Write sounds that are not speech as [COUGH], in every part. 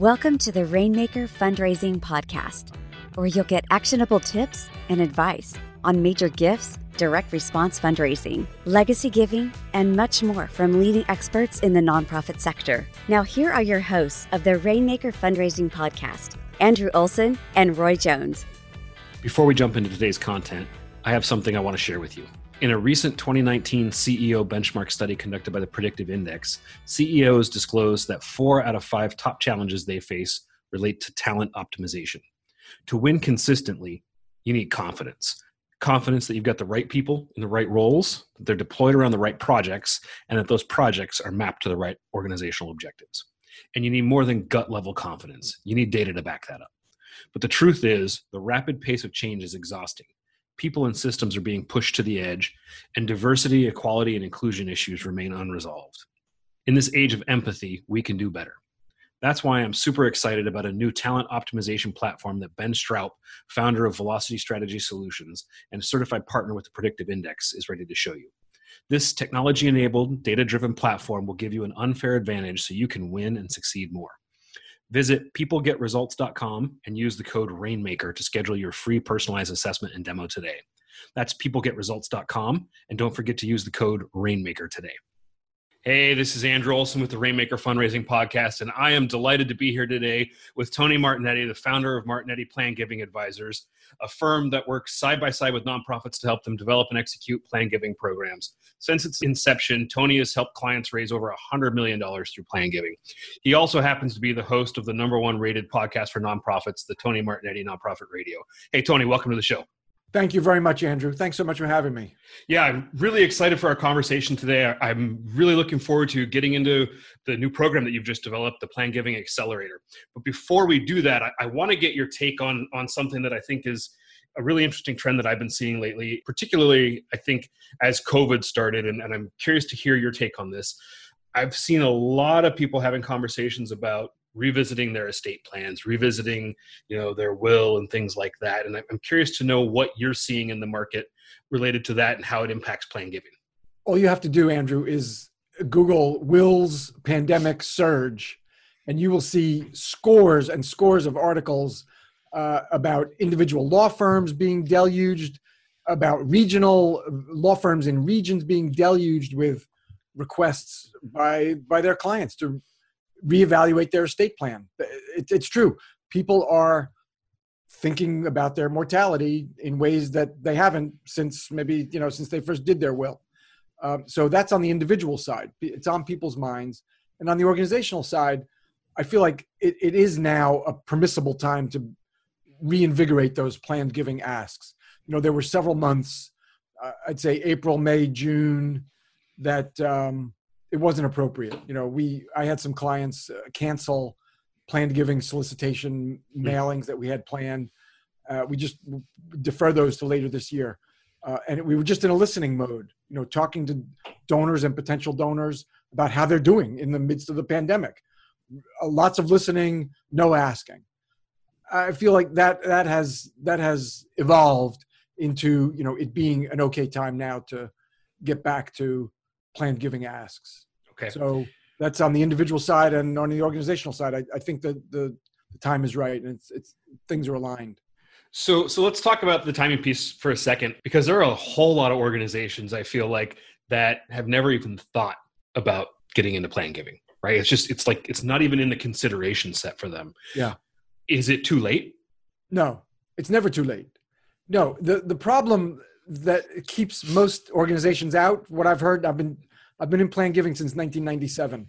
Welcome to the Rainmaker Fundraising Podcast, where you'll get actionable tips and advice on major gifts, direct response fundraising, legacy giving, and much more from leading experts in the nonprofit sector. Now, here are your hosts of the Rainmaker Fundraising Podcast Andrew Olson and Roy Jones. Before we jump into today's content, I have something I want to share with you. In a recent 2019 CEO benchmark study conducted by the Predictive Index, CEOs disclosed that four out of five top challenges they face relate to talent optimization. To win consistently, you need confidence. Confidence that you've got the right people in the right roles, that they're deployed around the right projects, and that those projects are mapped to the right organizational objectives. And you need more than gut level confidence. You need data to back that up. But the truth is, the rapid pace of change is exhausting people and systems are being pushed to the edge, and diversity, equality, and inclusion issues remain unresolved. In this age of empathy, we can do better. That's why I'm super excited about a new talent optimization platform that Ben Straub, founder of Velocity Strategy Solutions and certified partner with the Predictive Index, is ready to show you. This technology enabled, data driven platform will give you an unfair advantage so you can win and succeed more. Visit peoplegetresults.com and use the code Rainmaker to schedule your free personalized assessment and demo today. That's peoplegetresults.com and don't forget to use the code Rainmaker today. Hey, this is Andrew Olson with the Rainmaker Fundraising Podcast, and I am delighted to be here today with Tony Martignetti, the founder of Martignetti Plan Giving Advisors, a firm that works side by side with nonprofits to help them develop and execute plan giving programs. Since its inception, Tony has helped clients raise over $100 million through plan giving. He also happens to be the host of the number one rated podcast for nonprofits, the Tony Martignetti Nonprofit Radio. Hey, Tony, welcome to the show. Thank you very much, Andrew. Thanks so much for having me. Yeah, I'm really excited for our conversation today. I'm really looking forward to getting into the new program that you've just developed, the Plan Giving Accelerator. But before we do that, I, I want to get your take on on something that I think is a really interesting trend that I've been seeing lately, particularly I think as COVID started, and, and I'm curious to hear your take on this. I've seen a lot of people having conversations about revisiting their estate plans, revisiting, you know, their will and things like that. And I'm curious to know what you're seeing in the market related to that and how it impacts plan giving. All you have to do, Andrew, is Google wills pandemic surge, and you will see scores and scores of articles uh, about individual law firms being deluged, about regional law firms in regions being deluged with requests by by their clients to reevaluate their estate plan. It, it's true. People are thinking about their mortality in ways that they haven't since maybe you know since they first did their will. Um, so that's on the individual side. It's on people's minds, and on the organizational side, I feel like it, it is now a permissible time to reinvigorate those planned giving asks. You know, there were several months, uh, I'd say April, May, June, that um, it wasn't appropriate. You know, we I had some clients uh, cancel planned giving solicitation hmm. mailings that we had planned. Uh, we just defer those to later this year, uh, and we were just in a listening mode. You know, talking to donors and potential donors about how they're doing in the midst of the pandemic. Uh, lots of listening, no asking. I feel like that that has that has evolved into you know it being an okay time now to get back to planned giving asks. Okay. So that's on the individual side and on the organizational side. I, I think that the, the time is right and it's, it's things are aligned. So, so let's talk about the timing piece for a second, because there are a whole lot of organizations I feel like that have never even thought about getting into plan giving. Right? It's just it's like it's not even in the consideration set for them. Yeah. Is it too late? No, it's never too late. No, the the problem that keeps most organizations out. What I've heard, I've been I've been in plan giving since 1997.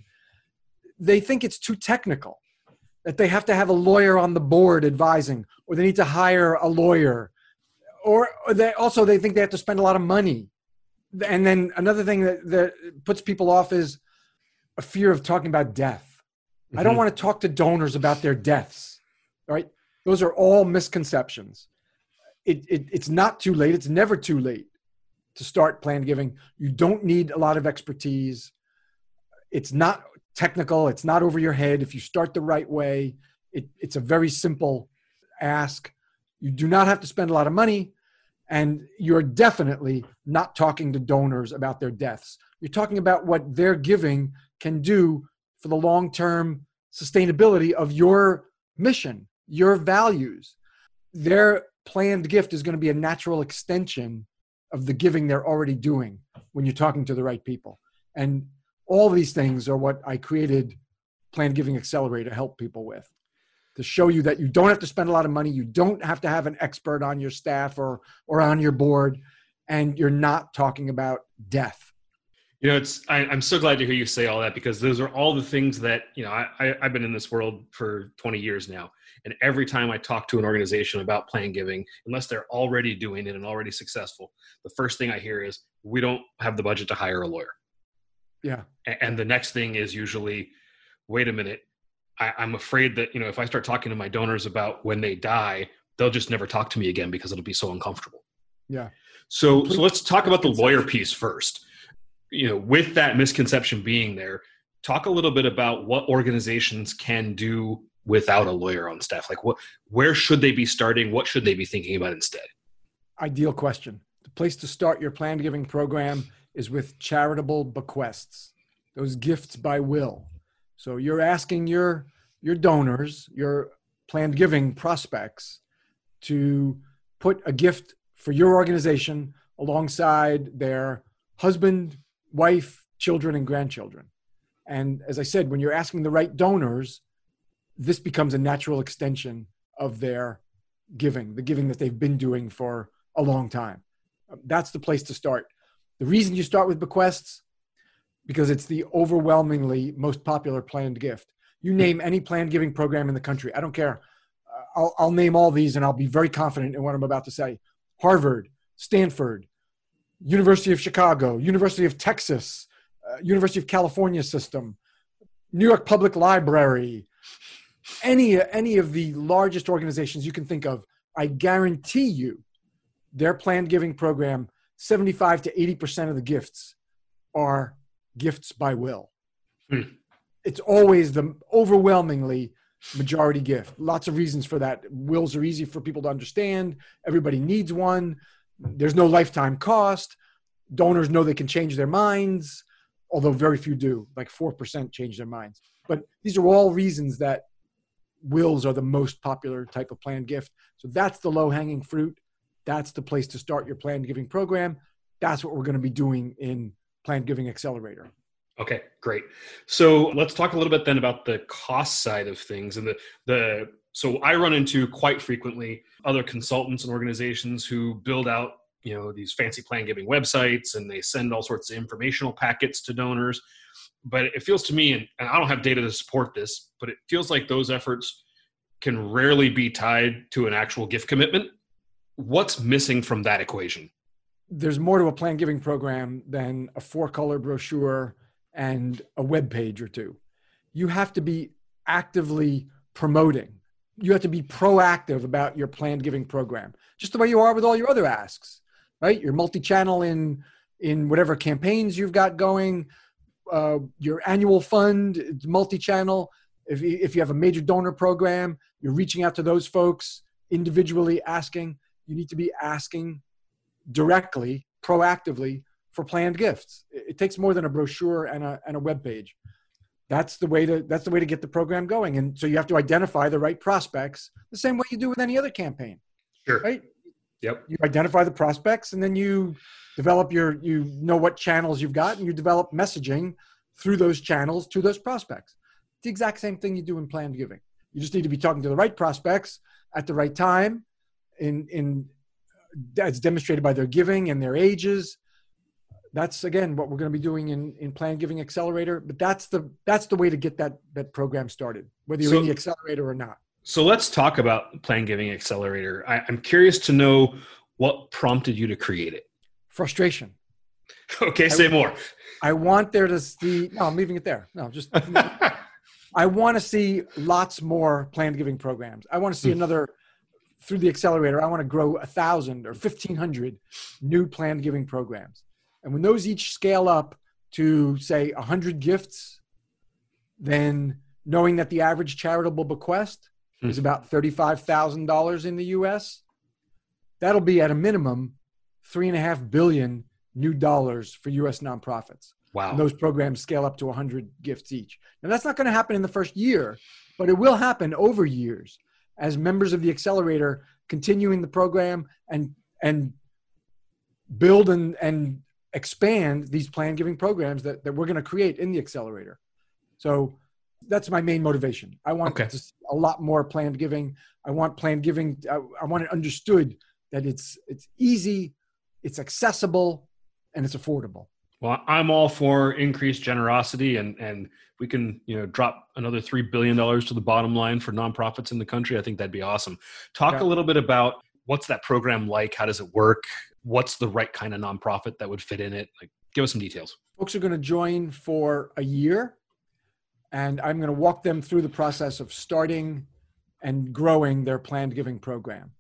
They think it's too technical, that they have to have a lawyer on the board advising, or they need to hire a lawyer, or they also they think they have to spend a lot of money. And then another thing that, that puts people off is a fear of talking about death. Mm-hmm. I don't mm-hmm. want to talk to donors about their deaths. Right? Those are all misconceptions. It, it, it's not too late. It's never too late to start plan giving. You don't need a lot of expertise. It's not technical, it's not over your head. If you start the right way, it, it's a very simple ask. You do not have to spend a lot of money, and you're definitely not talking to donors about their deaths. You're talking about what their giving can do for the long term sustainability of your mission, your values. Their planned gift is going to be a natural extension of the giving they're already doing when you're talking to the right people. And all these things are what I created Planned Giving Accelerator to help people with to show you that you don't have to spend a lot of money, you don't have to have an expert on your staff or or on your board, and you're not talking about death. You know, it's I, am so glad to hear you say all that because those are all the things that you know. I, I I've been in this world for 20 years now, and every time I talk to an organization about plan giving, unless they're already doing it and already successful, the first thing I hear is we don't have the budget to hire a lawyer. Yeah, and the next thing is usually, wait a minute, I, I'm afraid that you know if I start talking to my donors about when they die, they'll just never talk to me again because it'll be so uncomfortable. Yeah. So so let's talk about the lawyer piece first. You know, with that misconception being there, talk a little bit about what organizations can do without a lawyer on staff. Like what where should they be starting? What should they be thinking about instead? Ideal question. The place to start your planned giving program is with charitable bequests. Those gifts by will. So you're asking your your donors, your planned giving prospects to put a gift for your organization alongside their husband, wife, children, and grandchildren. And as I said, when you're asking the right donors, this becomes a natural extension of their giving, the giving that they've been doing for a long time. That's the place to start. The reason you start with bequests because it's the overwhelmingly most popular planned gift. You name any planned giving program in the country. I don't care. Uh, I'll, I'll name all these and I'll be very confident in what I'm about to say. Harvard, Stanford, University of Chicago, University of Texas, uh, University of California system, New York Public Library, any any of the largest organizations you can think of, I guarantee you, their planned giving program, 75 to 80% of the gifts are gifts by will. Hmm. It's always the overwhelmingly majority gift. Lots of reasons for that. Wills are easy for people to understand. Everybody needs one. There's no lifetime cost. Donors know they can change their minds, although very few do. Like 4% change their minds. But these are all reasons that wills are the most popular type of planned gift. So that's the low hanging fruit. That's the place to start your planned giving program. That's what we're going to be doing in Planned Giving Accelerator. Okay, great. So let's talk a little bit then about the cost side of things and the the so I run into quite frequently other consultants and organizations who build out, you know, these fancy plan giving websites and they send all sorts of informational packets to donors. But it feels to me, and, I don't have data to support this, but it feels like those efforts can rarely be tied to an actual gift commitment. What's missing from that equation? there's more to a plan giving program than a four color brochure and a web page or two. You have to be actively promoting. You have to be proactive about your planned giving program, just the way you are with all your other asks, right? You're multi-channel in in whatever campaigns you've got going. Uh, your annual fund, multi-channel. If you, if you have a major donor program, you're reaching out to those folks individually, asking. You need to be asking directly, proactively for planned gifts. It, takes more than a brochure and a, and a web page. That's the way to that's the way to get the program going. And so you have to identify the right prospects the same way you do with any other campaign. Sure. Right? Yep. You identify the prospects and then you develop your you know what channels you've got and you develop messaging through those channels to those prospects. It's the exact same thing you do in planned giving. You just need to be talking to the right prospects at the right time in in that's demonstrated by their giving and their ages that's again what we're going to be doing in in plan giving accelerator but that's the that's the way to get that that program started whether you're so, in the accelerator or not so let's talk about plan giving accelerator I, i'm curious to know what prompted you to create it frustration [LAUGHS] okay say I, more i want there to see no i'm leaving it there no just [LAUGHS] i want to see lots more planned giving programs i want to see hmm. another through the accelerator, I want to grow a thousand or fifteen hundred new planned giving programs. And when those each scale up to say a hundred gifts, then knowing that the average charitable bequest. Is hmm. about thirty-five thousand dollars in the U.S., that'll be at a minimum three and a half billion new dollars for U.S. nonprofits. Wow. And those programs scale up to 100 gifts each. Now, that's not going to happen in the first year, but it will happen over years as members of the accelerator continuing the program and and build and and expand these plan giving programs that, that we're going to create in the accelerator. So that's my main motivation. I want Okay. a lot more planned giving. I want planned giving. I, I want it understood that it's it's easy, it's accessible, and it's affordable. Well, I'm all for increased generosity, and and we can you know drop another three billion dollars to the bottom line for nonprofits in the country. I think that'd be awesome. Talk Yeah. a little bit about what's that program like? How does it work? What's the right kind of nonprofit that would fit in it? Like, give us some details. Folks are going to join for a year, and I'm going to walk them through the process of starting and growing their planned giving program.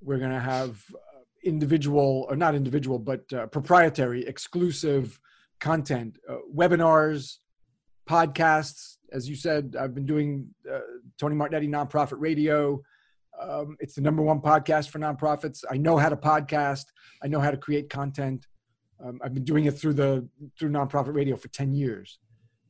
We're going to have uh, individual, or not individual, but uh, proprietary, exclusive content, uh, webinars, podcasts. As you said, I've been doing uh, Tony Martignetti Nonprofit Radio. Um, it's the number one podcast for nonprofits. I know how to podcast. I know how to create content. Um, I've been doing it through the through nonprofit radio for ten years.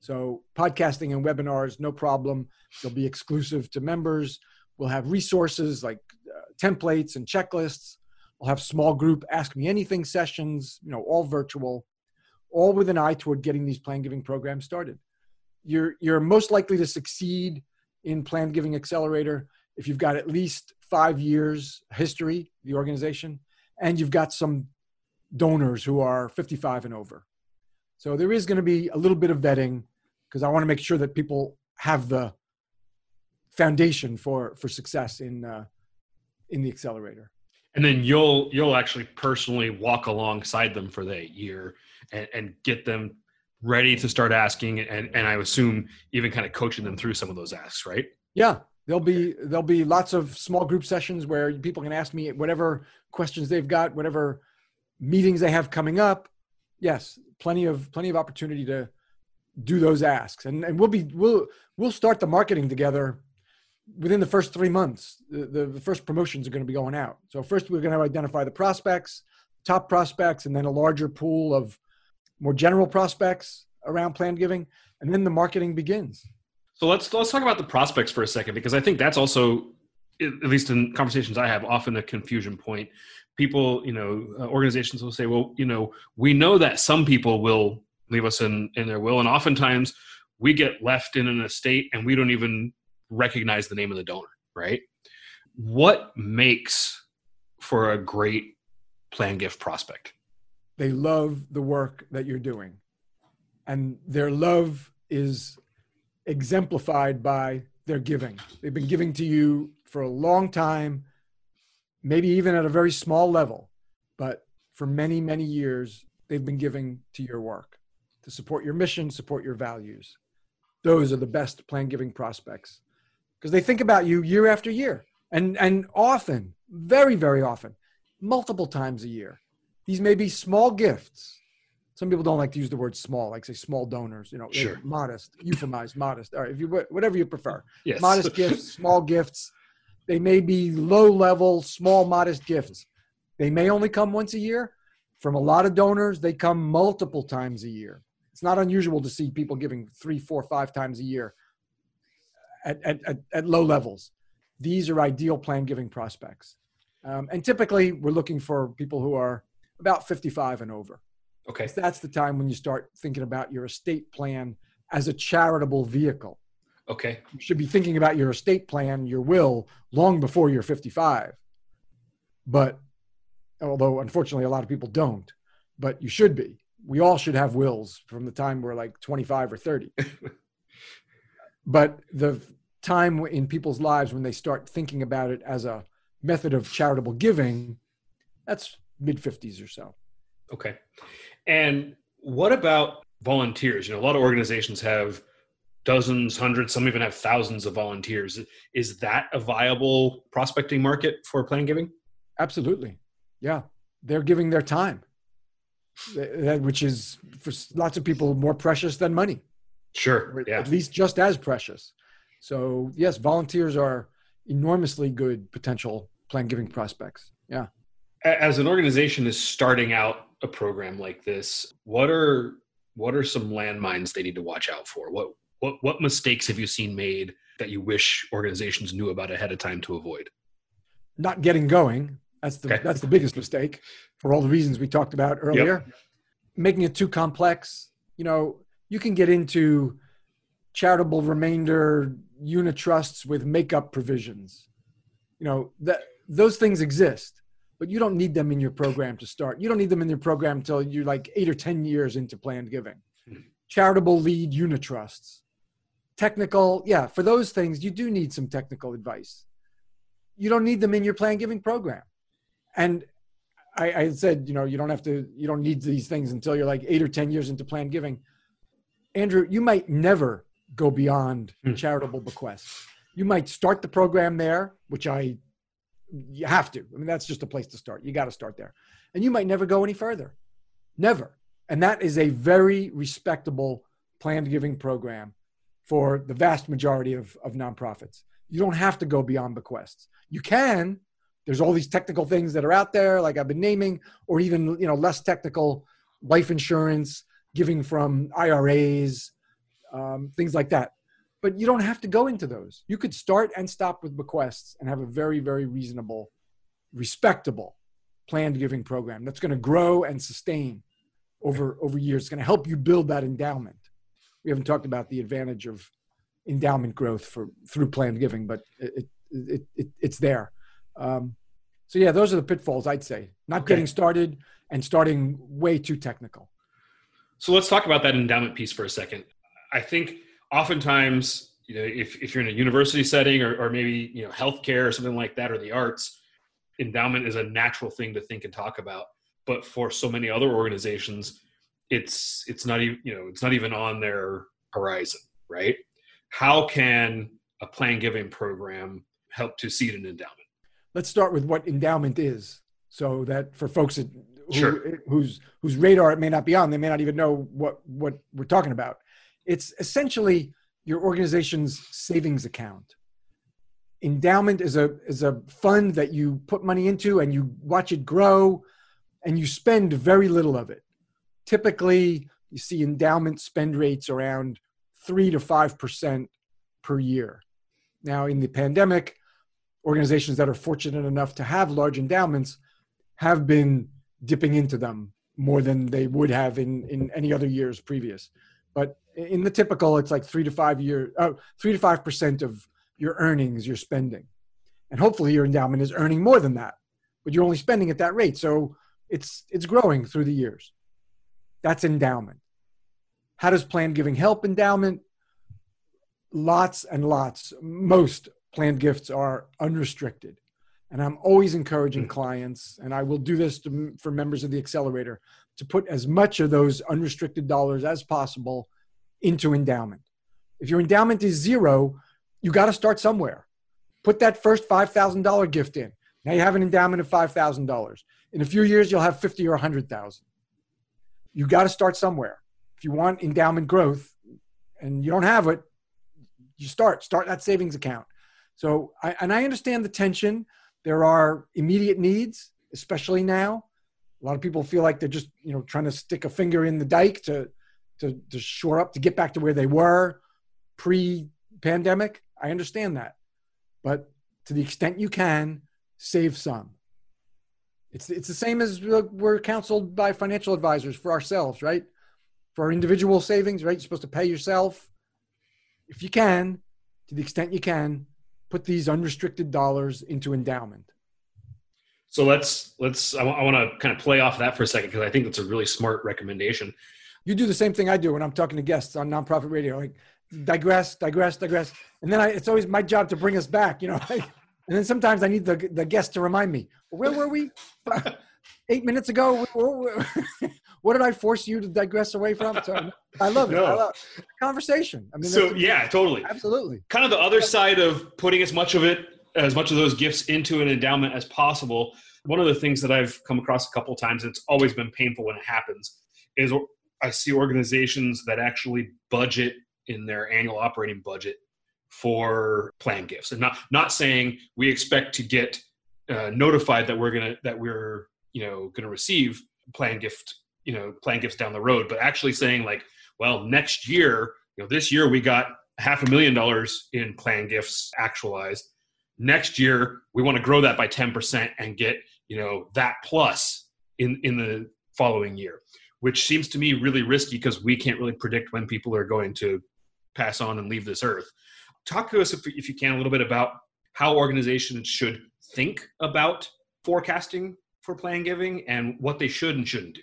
So podcasting and webinars, no problem. They'll be exclusive to members. We'll have resources like uh, templates and checklists. We'll have small group ask me anything sessions. You know, all virtual, all with an eye toward getting these plan giving programs started. You're you're most likely to succeed in Plan Giving Accelerator if you've got at least five years history, the organization, and you've got some donors who are 55 and over. So there is going to be a little bit of vetting because I want to make sure that people have the foundation for for success in uh, in the accelerator. and then you'll you'll actually personally walk alongside them for that year and, and get them ready to start asking and and i assume even kind of coaching them through some of those asks right Yeah, there'll be there'll be lots of small group sessions where people can ask me whatever questions they've got, whatever meetings they have coming up. Yes, plenty of plenty of opportunity to do those asks, and and we'll be we'll we'll start the marketing together within the first three months. The, the, first promotions are going to be going out. So first we're going to identify the prospects, top prospects, and then a larger pool of more general prospects around planned giving, and then the marketing begins. So let's let's talk about the prospects for a second because I think that's also, at least in conversations I have, often a confusion point. People, you know, uh, organizations will say, "Well, you know, we know that some people will leave us in in their will, and oftentimes we get left in an estate and we don't even recognize the name of the donor." Right? What makes for a great plan gift prospect? they love the work that you're doing and their love is exemplified by their giving they've been giving to you for a long time maybe even at a very small level but for many many years they've been giving to your work to support your mission support your values those are the best plan giving prospects because they think about you year after year and and often very very often multiple times a year these may be small gifts. Some people don't like to use the word small, like say small donors, you know, Sure. modest, euphemized, modest. All right, if you whatever you prefer. Yes. Modest gifts, [LAUGHS] small gifts. They may be low level, small, modest gifts. They may only come once a year. From a lot of donors, they come multiple times a year. It's not unusual to see people giving three, four, five times a year at, at, at, at low levels. These are ideal plan giving prospects. Um, and typically, we're looking for people who are about 55 and over. Okay. So That's the time when you start thinking about your estate plan as a charitable vehicle. Okay. You should be thinking about your estate plan, your will, long before you're 55. But although unfortunately a lot of people don't, but you should be. We all should have wills from the time we're like 25 or 30. [LAUGHS] but the time in people's lives when they start thinking about it as a method of charitable giving, that's mid 50s or so. Okay. And what about volunteers? You know, a lot of organizations have dozens, hundreds, some even have thousands of volunteers. Is that a viable prospecting market for plan giving? Absolutely. Yeah. They're giving their time, which is for lots of people more precious than money, Sure. Yeah. at least just as precious. So, yes, volunteers are enormously good potential plan giving prospects. Yeah. As an organization is starting out a program like this, what are what are some landmines they need to watch out for? What what what mistakes have you seen made that you wish organizations knew about ahead of time to avoid? Not getting going. That's the Okay. that's the biggest mistake for all the reasons we talked about earlier. Making it too complex. You know, you can get into charitable remainder unitrusts with makeup provisions. You know, that those things exist, but you don't need them in your program to start. You don't need them in your program until you're like eight or 10 years into planned giving. Hmm. Charitable lead unitrusts. Technical, yeah, for those things, you do need some technical advice. You don't need them in your plan giving program. And I, I said, you know, you don't have to, you don't need these things until you're like eight or 10 years into plan giving. Andrew, you might never go beyond Hmm. charitable bequests. You might start the program there, which I, you have to. I mean, that's just a place to start. You got to start there. And you might never go any further. Never. And that is a very respectable planned giving program for the vast majority of, of nonprofits. You don't have to go beyond bequests. You can. There's all these technical things that are out there, like I've been naming, or even you know less technical, life insurance, giving from IRAs, um, things like that. But you don't have to go into those. You could start and stop with bequests and have a very, very reasonable, respectable planned giving program that's going to grow and sustain over over years. It's going to help you build that endowment. We haven't talked about the advantage of endowment growth for through planned giving, but it, it, it, it it's there. Um, so yeah, those are the pitfalls I'd say. Not Okay. getting started and starting way too technical. So let's talk about that endowment piece for a second. I think oftentimes, you know, if, if you're in a university setting or, or maybe, you know, healthcare or something like that, or the arts, endowment is a natural thing to think and talk about. But for so many other organizations, it's, it's not even, you know, it's not even on their horizon, right? How can a plan giving program help to seed an endowment? Let's start with what endowment is, so that for folks that, who, Sure. whose whose radar it may not be on, they may not even know what what we're talking about. It's essentially your organization's savings account. Endowment is a is a fund that you put money into and you watch it grow, and you spend very little of it. Typically, you see endowment spend rates around three to five percent per year. Now, in the pandemic, organizations that are fortunate enough to have large endowments have been dipping into them more than they would have in, in any other years previous. But in the typical, it's like three to five year, uh, three to five percent of your earnings you're spending, and hopefully your endowment is earning more than that, but you're only spending at that rate, so it's it's growing through the years. That's endowment. How does planned giving help endowment? Lots and lots. Most planned gifts are unrestricted. And I'm always encouraging hmm. clients, and I will do this to, for members of the accelerator, to put as much of those unrestricted dollars as possible into endowment. If your endowment is zero, you got to start somewhere. Put that first $5,000 gift in. Now you have an endowment of $5,000. In a few years, you'll have 50 or 100,000. You got to start somewhere. If you want endowment growth and you don't have it, you start, start that savings account. So, I, and I understand the tension. There are immediate needs, especially now. A lot of people feel like they're just, you know, trying to stick a finger in the dike to, to, to shore up, to get back to where they were pre-pandemic. I understand that, but to the extent you can, save some. It's it's the same as we're counseled by financial advisors for ourselves, right? For our individual savings, right? You're supposed to pay yourself. If you can, to the extent you can, put these unrestricted dollars into endowment. So let's let's I want to kind of play off that for a second because I think that's a really smart recommendation. You do the same thing I do when I'm talking to guests on nonprofit radio, like digress, digress, digress, and then I, it's always my job to bring us back, you know. [LAUGHS] Like, and then sometimes I need the the guest to remind me, where were we? [LAUGHS] Eight minutes ago. [LAUGHS] what did I force you to digress away from? So I love it. No. I love conversation. I mean, So yeah, totally. absolutely. kind of the other side of putting as much of it as much of those gifts into an endowment as possible one of the things that i've come across a couple of times it's always been painful when it happens is i see organizations that actually budget in their annual operating budget for plan gifts and not not saying we expect to get uh, notified that we're gonna that we're you know gonna receive plan gift you know plan gifts down the road but actually saying like well, next year, you know, this year we got half a million dollars in plan gifts actualized. Next year, we want to grow that by 10% and get, you know, that plus in, in the following year, which seems to me really risky because we can't really predict when people are going to pass on and leave this earth. Talk to us, if, if you can, a little bit about how organizations should think about forecasting for plan giving and what they should and shouldn't do.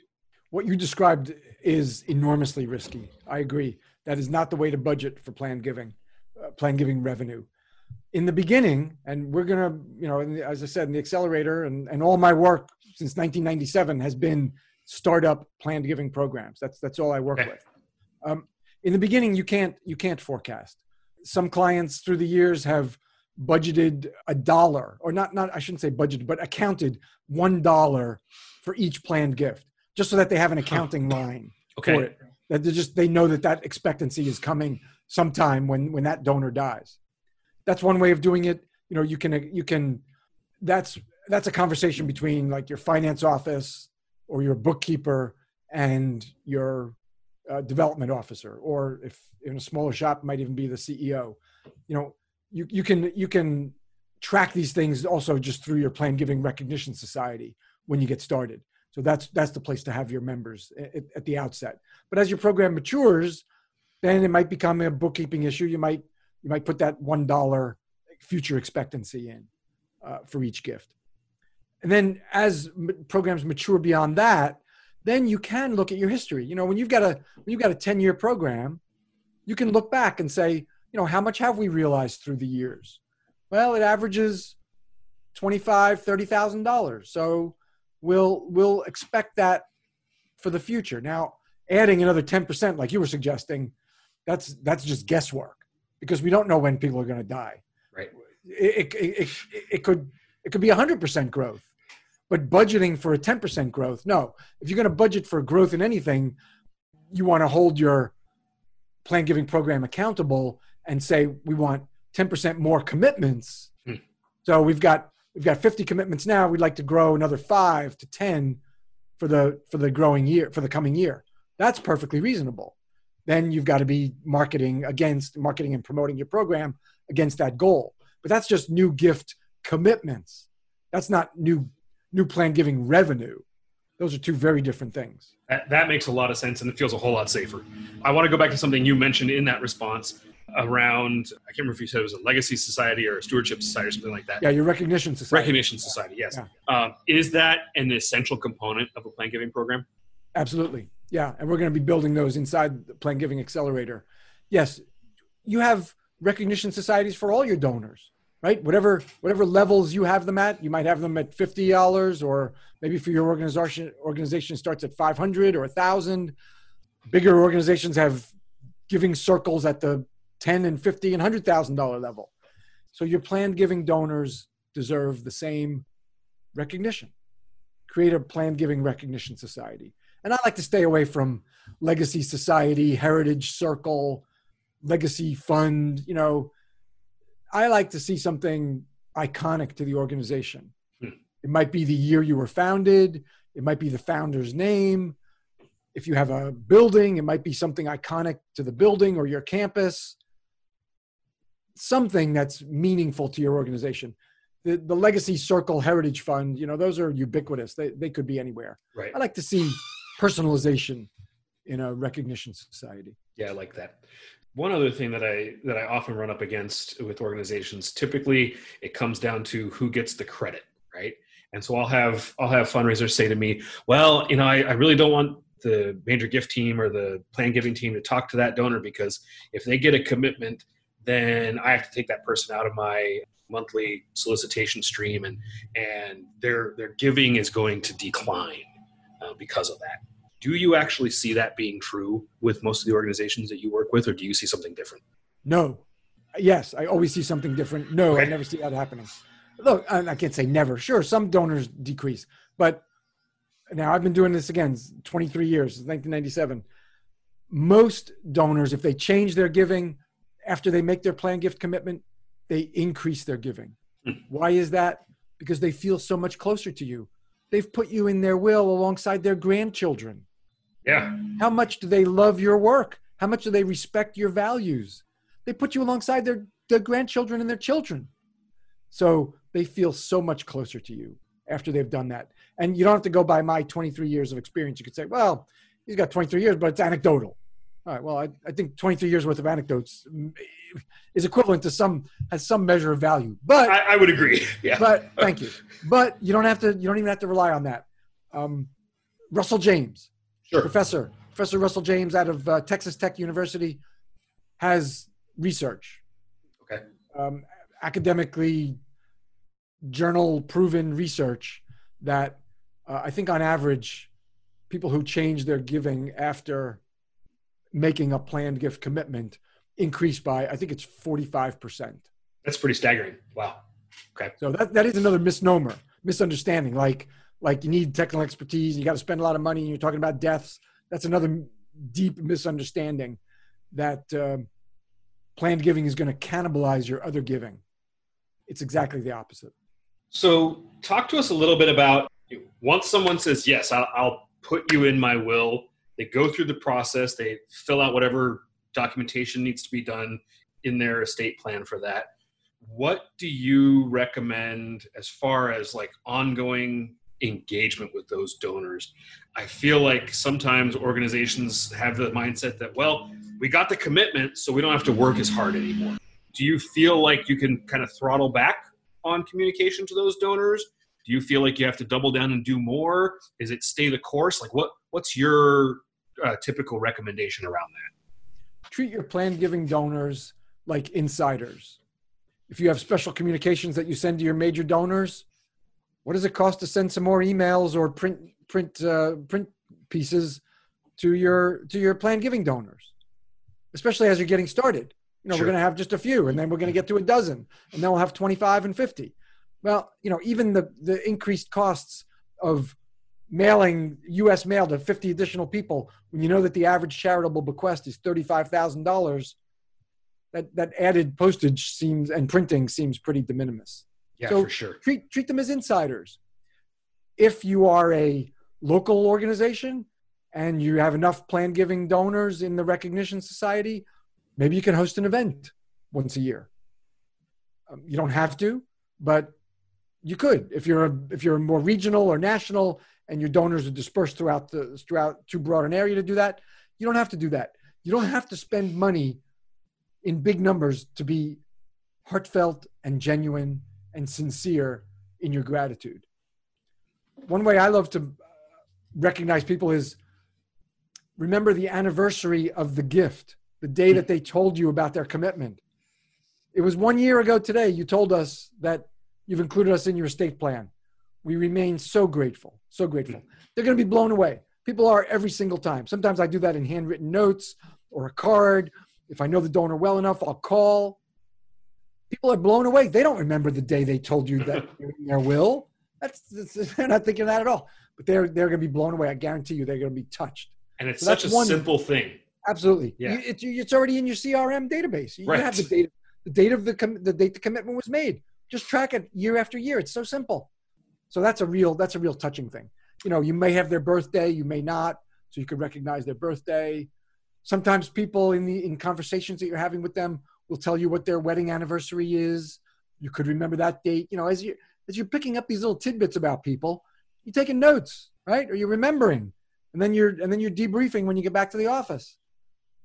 What you described is enormously risky. I agree. That is not the way to budget for plan giving, uh, plan giving revenue. In the beginning, and we're going to, you know, the, as I said, in the accelerator and, and all my work since 1997 has been startup planned giving programs. That's, that's all I work okay. with. Um, in the beginning, you can't, you can't forecast. Some clients through the years have budgeted a dollar or not not i shouldn't say budgeted but accounted one dollar for each planned gift just so that they have an accounting line okay. for it. That they just they know that that expectancy is coming sometime when when that donor dies. That's one way of doing it. You know you can you can that's that's a conversation between like your finance office or your bookkeeper and your uh, development officer or if in a smaller shop might even be the ceo you know you, you can you can track these things also just through your plan giving recognition society when you get started. So that's that's the place to have your members at, at, the outset. But as your program matures then it might become a bookkeeping issue. You might you might put that one dollar future expectancy in uh, for each gift. And then as m- programs mature beyond that then you can look at your history you know when you've got a when you've got a 10 year program you can look back and say you know, how much have we realized through the years? Well, it averages twenty-five, thirty thousand dollars. So we'll we'll expect that for the future. Now, adding another ten percent, like you were suggesting, that's that's just guesswork because we don't know when people are going to die. Right. It it, it, it could it could be hundred percent growth, but budgeting for a ten percent growth, no. If you're going to budget for growth in anything, you want to hold your plan giving program accountable and say we want 10% more commitments. Hmm. So we've got we've got 50 commitments now. We'd like to grow another five to 10 for the for the growing year for the coming year. That's perfectly reasonable. Then you've got to be marketing against marketing and promoting your program against that goal. But that's just new gift commitments. That's not new new plan giving revenue. Those are two very different things. That, that makes a lot of sense and it feels a whole lot safer. I want to go back to something you mentioned in that response around I can't remember if you said it was a legacy society or a stewardship society or something like that. Yeah, your recognition society. Recognition society, yes. Yeah. Um, is that an essential component of a plan giving program? Absolutely. Yeah, and we're going to be building those inside the plan giving accelerator. Yes, you have recognition societies for all your donors, right? Whatever whatever levels you have them at, you might have them at fifty dollars, or maybe for your organization organization starts at five hundred or a thousand. Bigger organizations have giving circles at the ten and fifty and hundred thousand dollar level. So your planned giving donors deserve the same recognition. Create a planned giving recognition society. And I like to stay away from legacy society, heritage circle, legacy fund. You know, I like to see something iconic to the organization. Hmm. It might be the year you were founded. It might be the founder's name. If you have a building, it might be something iconic to the building or your campus something that's meaningful to your organization. The, the legacy circle heritage fund, you know, those are ubiquitous. They, they could be anywhere. Right. I like to see personalization in a recognition society. Yeah, I like that. One other thing that I that I often run up against with organizations, typically it comes down to who gets the credit, right? And so I'll have I'll have fundraisers say to me, "Well, you know, I, I really don't want the major gift team or the plan giving team to talk to that donor because if they get a commitment, then I have to take that person out of my monthly solicitation stream and and their their giving is going to decline uh, because of that do you actually see that being true with most of the organizations that you work with or do you see something different no yes i always see something different no okay. i never see that happening look i can't say never sure some donors decrease but now i've been doing this again 23 years 1997 most donors if they change their giving after they make their plan gift commitment, they increase their giving. Hmm. Why is that? Because they feel so much closer to you. They've put you in their will alongside their grandchildren. Yeah. How much do they love your work? How much do they respect your values? They put you alongside their, their grandchildren and their children. So they feel so much closer to you after they've done that. And you don't have to go by my 23 years of experience. You could say, well, he's got 23 years, but it's anecdotal. All right. Well, I, I think 23 years worth of anecdotes is equivalent to some has some measure of value. But I, I would agree. [LAUGHS] Yeah. But thank you. But you don't have to. You don't even have to rely on that. Um, Russell James, sure. professor, Professor Russell James out of uh, Texas Tech University, has research. Okay. Um, academically journal proven research that uh, I think on average, people who change their giving after making a planned gift commitment increased by I think it's 45%. That's pretty staggering. Wow. Okay. So that, that is another misnomer, misunderstanding. Like like you need technical expertise, you got to spend a lot of money, and you're talking about deaths. That's another deep misunderstanding that uh, planned giving is going to cannibalize your other giving. It's exactly the opposite. So, talk to us a little bit about once someone says, Yes, I'll, I'll put you in my will, they go through the process, they fill out whatever documentation needs to be done in their estate plan for that. What do you recommend as far as like ongoing engagement with those donors? I feel like sometimes organizations have the mindset that, well, we got the commitment, so we don't have to work as hard anymore. Do you feel like you can kind of throttle back on communication to those donors? Do you feel like you have to double down and do more? Is it stay the course? Like what what's your uh, typical recommendation around that? Treat your planned giving donors like insiders. If you have special communications that you send to your major donors, what does it cost to send some more emails or print print uh, print pieces to your to your planned giving donors? Especially as you're getting started. You know, sure. we're going to have just a few, and then we're going to get to a dozen, and then we'll have 25 and 50. Well, you know, even the the increased costs of mailing U.S. mail to 50 additional people, when you know that the average charitable bequest is $35,000, that that added postage seems and printing seems pretty de minimis. Yeah, so for sure. Treat treat them as insiders. If you are a local organization and you have enough planned giving donors in the recognition society, maybe you can host an event once a year. Um, you don't have to, but you could if you're a, if you're more regional or national and your donors are dispersed throughout the throughout too broad an area to do that. You don't have to do that. You don't have to spend money in big numbers to be heartfelt and genuine and sincere in your gratitude. One way I love to uh, recognize people is remember the anniversary of the gift the day that they told you about their commitment. It was one year ago today you told us that you've included us in your estate plan. We remain so grateful, so grateful. They're going to be blown away. People are every single time. Sometimes I do that in handwritten notes or a card. If I know the donor well enough, I'll call. People are blown away. They don't remember the day they told you that [LAUGHS] in their will. That's, that's, [LAUGHS] they're not thinking that at all. But they're they're going to be blown away. I guarantee you, they're going to be touched. And it's so such a one, simple thing. Absolutely. Yeah. it's, it's already in your CRM database. You right. have the date, the date of the, com- the date the commitment was made. Just track it year after year. It's so simple. So that's a real, that's a real touching thing. You know, you may have their birthday, you may not. So you can recognize their birthday. Sometimes people in the, in conversations that you're having with them will tell you what their wedding anniversary is. You could remember that date. You know, as you, as you're picking up these little tidbits about people, you're taking notes, right? Or you're remembering and then you're and then you're debriefing when you get back to the office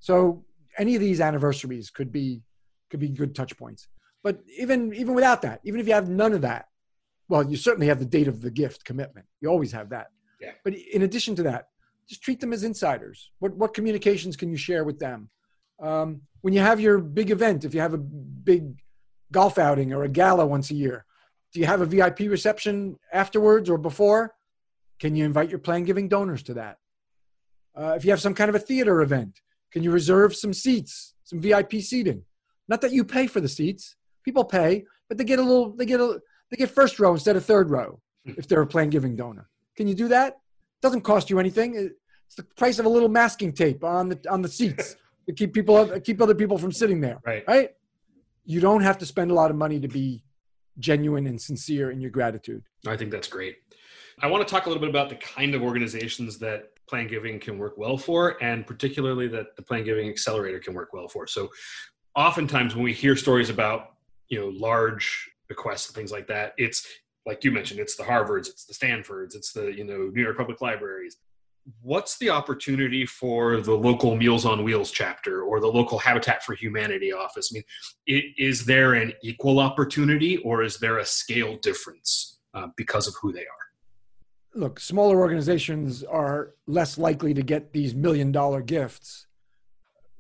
so any of these anniversaries could be could be good touch points. But even even without that, even if you have none of that, well, you certainly have the date of the gift commitment. You always have that. Yeah. But in addition to that, just treat them as insiders. What what communications can you share with them? Um, when you have your big event, if you have a big golf outing or a gala once a year, do you have a VIP reception afterwards or before? Can you invite your plan giving donors to that? Uh, if you have some kind of a theater event, can you reserve some seats, some VIP seating? Not that you pay for the seats. People pay, but they get a little, they get a, they get first row instead of third row hmm. if they're a plan giving donor. Can you do that? It doesn't cost you anything. It's the price of a little masking tape on the on the seats [LAUGHS] to keep people keep other people from sitting there. Right. Right. You don't have to spend a lot of money to be genuine and sincere in your gratitude. I think that's great. I want to talk a little bit about the kind of organizations that plan giving can work well for, and particularly that the plan giving accelerator can work well for. So, oftentimes when we hear stories about you know large bequests and things like that, it's like you mentioned, it's the Harvards, it's the Stanfords, it's the you know New York Public Libraries. What's the opportunity for the local Meals on Wheels chapter or the local Habitat for Humanity office? I mean, is there an equal opportunity or is there a scale difference uh, because of who they are? look, smaller organizations are less likely to get these million dollar gifts,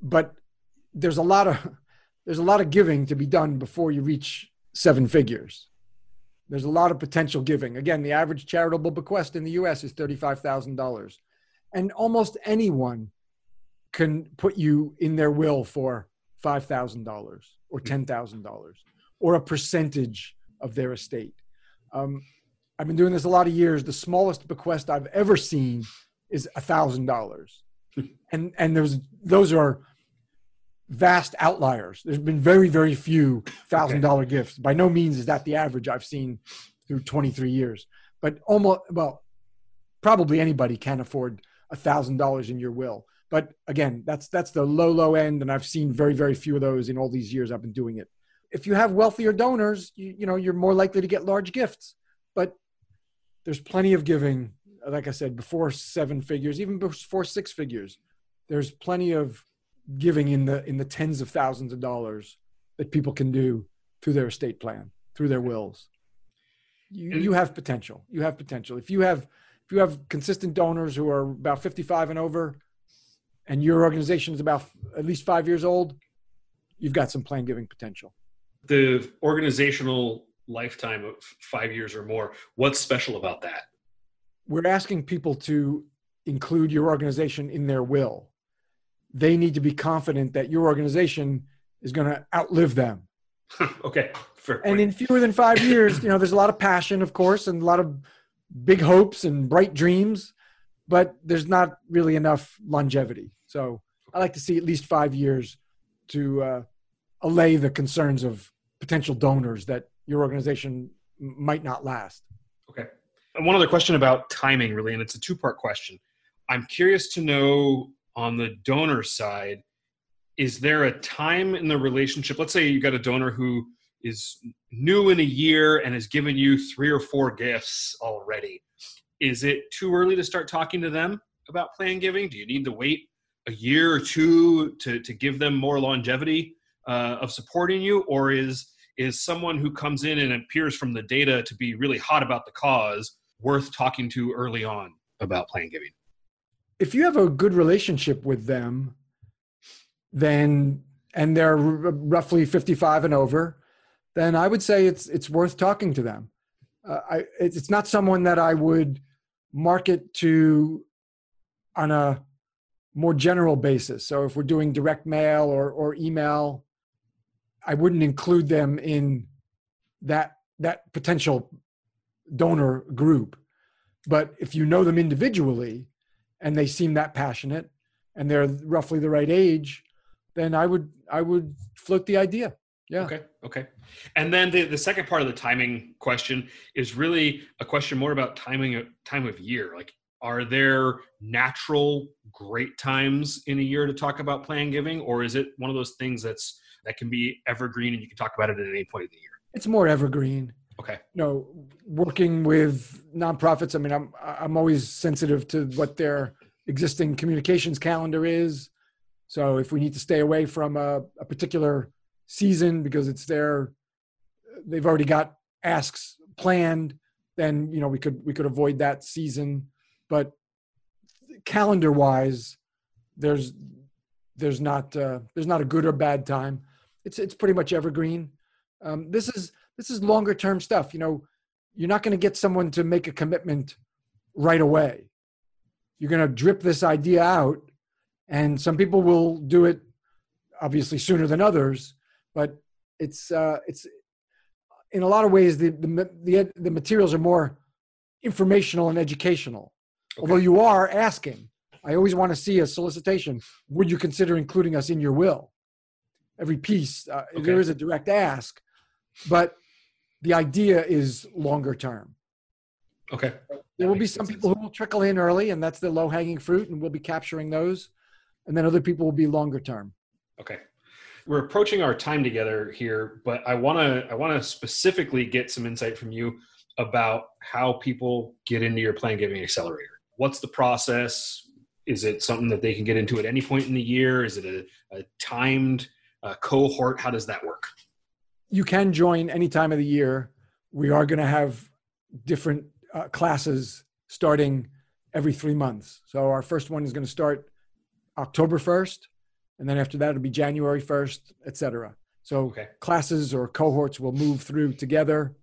but there's a lot of [LAUGHS] there's a lot of giving to be done before you reach seven figures. There's a lot of potential giving. Again, the average charitable bequest in the US is $35,000. And almost anyone can put you in their will for $5,000 or $10,000 or a percentage of their estate. Um, I've been doing this a lot of years. The smallest bequest I've ever seen is a thousand dollars, [LAUGHS] and and there's those are vast outliers. There's been very very few thousand dollar okay. gifts. By no means is that the average I've seen through 23 years, but almost well, probably anybody can afford a thousand dollars in your will. But again, that's that's the low low end, and I've seen very very few of those in all these years I've been doing it. If you have wealthier donors, you, you know you're more likely to get large gifts. But there's plenty of giving like i said before seven figures even before six figures there's plenty of giving in the in the tens of thousands of dollars that people can do through their estate plan through their wills you, you have potential you have potential if you have if you have consistent donors who are about 55 and over and your organization is about at least five years old you've got some planned giving potential the organizational lifetime of five years or more. What's special about that? We're asking people to include your organization in their will. They need to be confident that your organization is going to outlive them. [LAUGHS] okay. Fair and in fewer than five years, you know, there's a lot of passion, of course, and a lot of big hopes and bright dreams, but there's not really enough longevity. So I like to see at least five years to uh, allay the concerns of potential donors that your organization might not last. Okay. And one other question about timing, really, and it's a two part question. I'm curious to know on the donor side, is there a time in the relationship? Let's say you got a donor who is new in a year and has given you three or four gifts already. Is it too early to start talking to them about planned giving? Do you need to wait a year or two to, to give them more longevity uh, of supporting you? Or is is someone who comes in and appears from the data to be really hot about the cause worth talking to early on about planned giving? If you have a good relationship with them, then and they're r- roughly 55 and over, then I would say it's it's worth talking to them. Uh, I, it's not someone that I would market to on a more general basis. So if we're doing direct mail or, or email, I wouldn't include them in that that potential donor group. But if you know them individually and they seem that passionate and they're roughly the right age, then I would I would float the idea. Yeah. Okay. Okay. And then the, the second part of the timing question is really a question more about timing of time of year. Like, are there natural great times in a year to talk about planned giving, or is it one of those things that's that can be evergreen and you can talk about it at any point of the year? It's more evergreen. Okay. You know, working with nonprofits, I mean, I'm I'm always sensitive to what their existing communications calendar is. So if we need to stay away from a, a particular season because it's their they've already got asks planned, then you know we could we could avoid that season. But calendar wise, there's there's not uh, there's not a good or bad time it's it's pretty much evergreen. Um, this is this is longer term stuff. You know, you're not going to get someone to make a commitment right away. You're going to drip this idea out, and some people will do it obviously sooner than others. But it's uh, it's in a lot of ways the the the, the materials are more informational and educational. Okay. Although you are asking, I always want to see a solicitation. Would you consider including us in your will? every piece. Uh, okay. There is a direct ask, but the idea is longer term. Okay. There will be some sense. people who will trickle in early, and that's the low hanging fruit, and we'll be capturing those. And then other people will be longer term. Okay. We're approaching our time together here, but I want to I want to specifically get some insight from you about how people get into your planned giving accelerator. What's the process? Is it something that they can get into at any point in the year? Is it a, a timed uh, cohort? How does that work? You can join any time of the year. We are going to have different uh, classes starting every three months. So our first one is going to start October 1st, and then after that it'll be January 1st, et cetera. So Okay. classes or cohorts will move through together.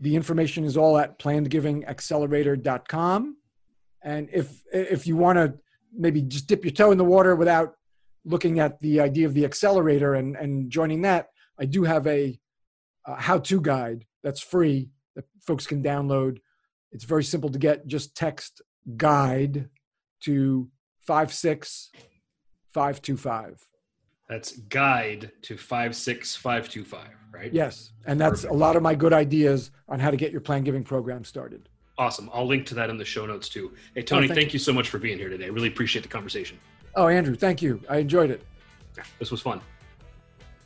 The information is all at plannedgivingaccelerator.com. And if if you want to maybe just dip your toe in the water without looking at the idea of the accelerator and, and joining that, I do have a, a how-to guide that's free that folks can download. It's very simple to get. Just text guide to 56525. That's guide to 56525, right? Yes. And that's a lot of my good ideas on how to get your planned giving program started. Awesome. I'll link to that in the show notes too. Hey, Tony, Oh, thank thank you so much for being here today. Really appreciate the conversation. Oh, Andrew, thank you. I enjoyed it. This was fun.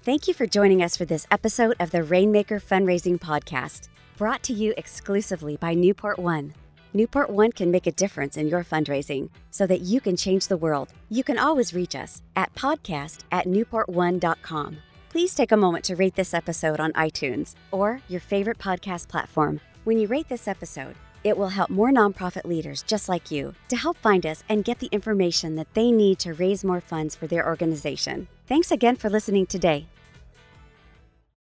Thank you for joining us for this episode of the Rainmaker Fundraising Podcast, brought to you exclusively by Newport One. Newport One can make a difference in your fundraising so that you can change the world. You can always reach us at podcast at newportone.com. Please take a moment to rate this episode on iTunes or your favorite podcast platform. When you rate this episode, it will help more nonprofit leaders just like you to help find us and get the information that they need to raise more funds for their organization. Thanks again for listening today.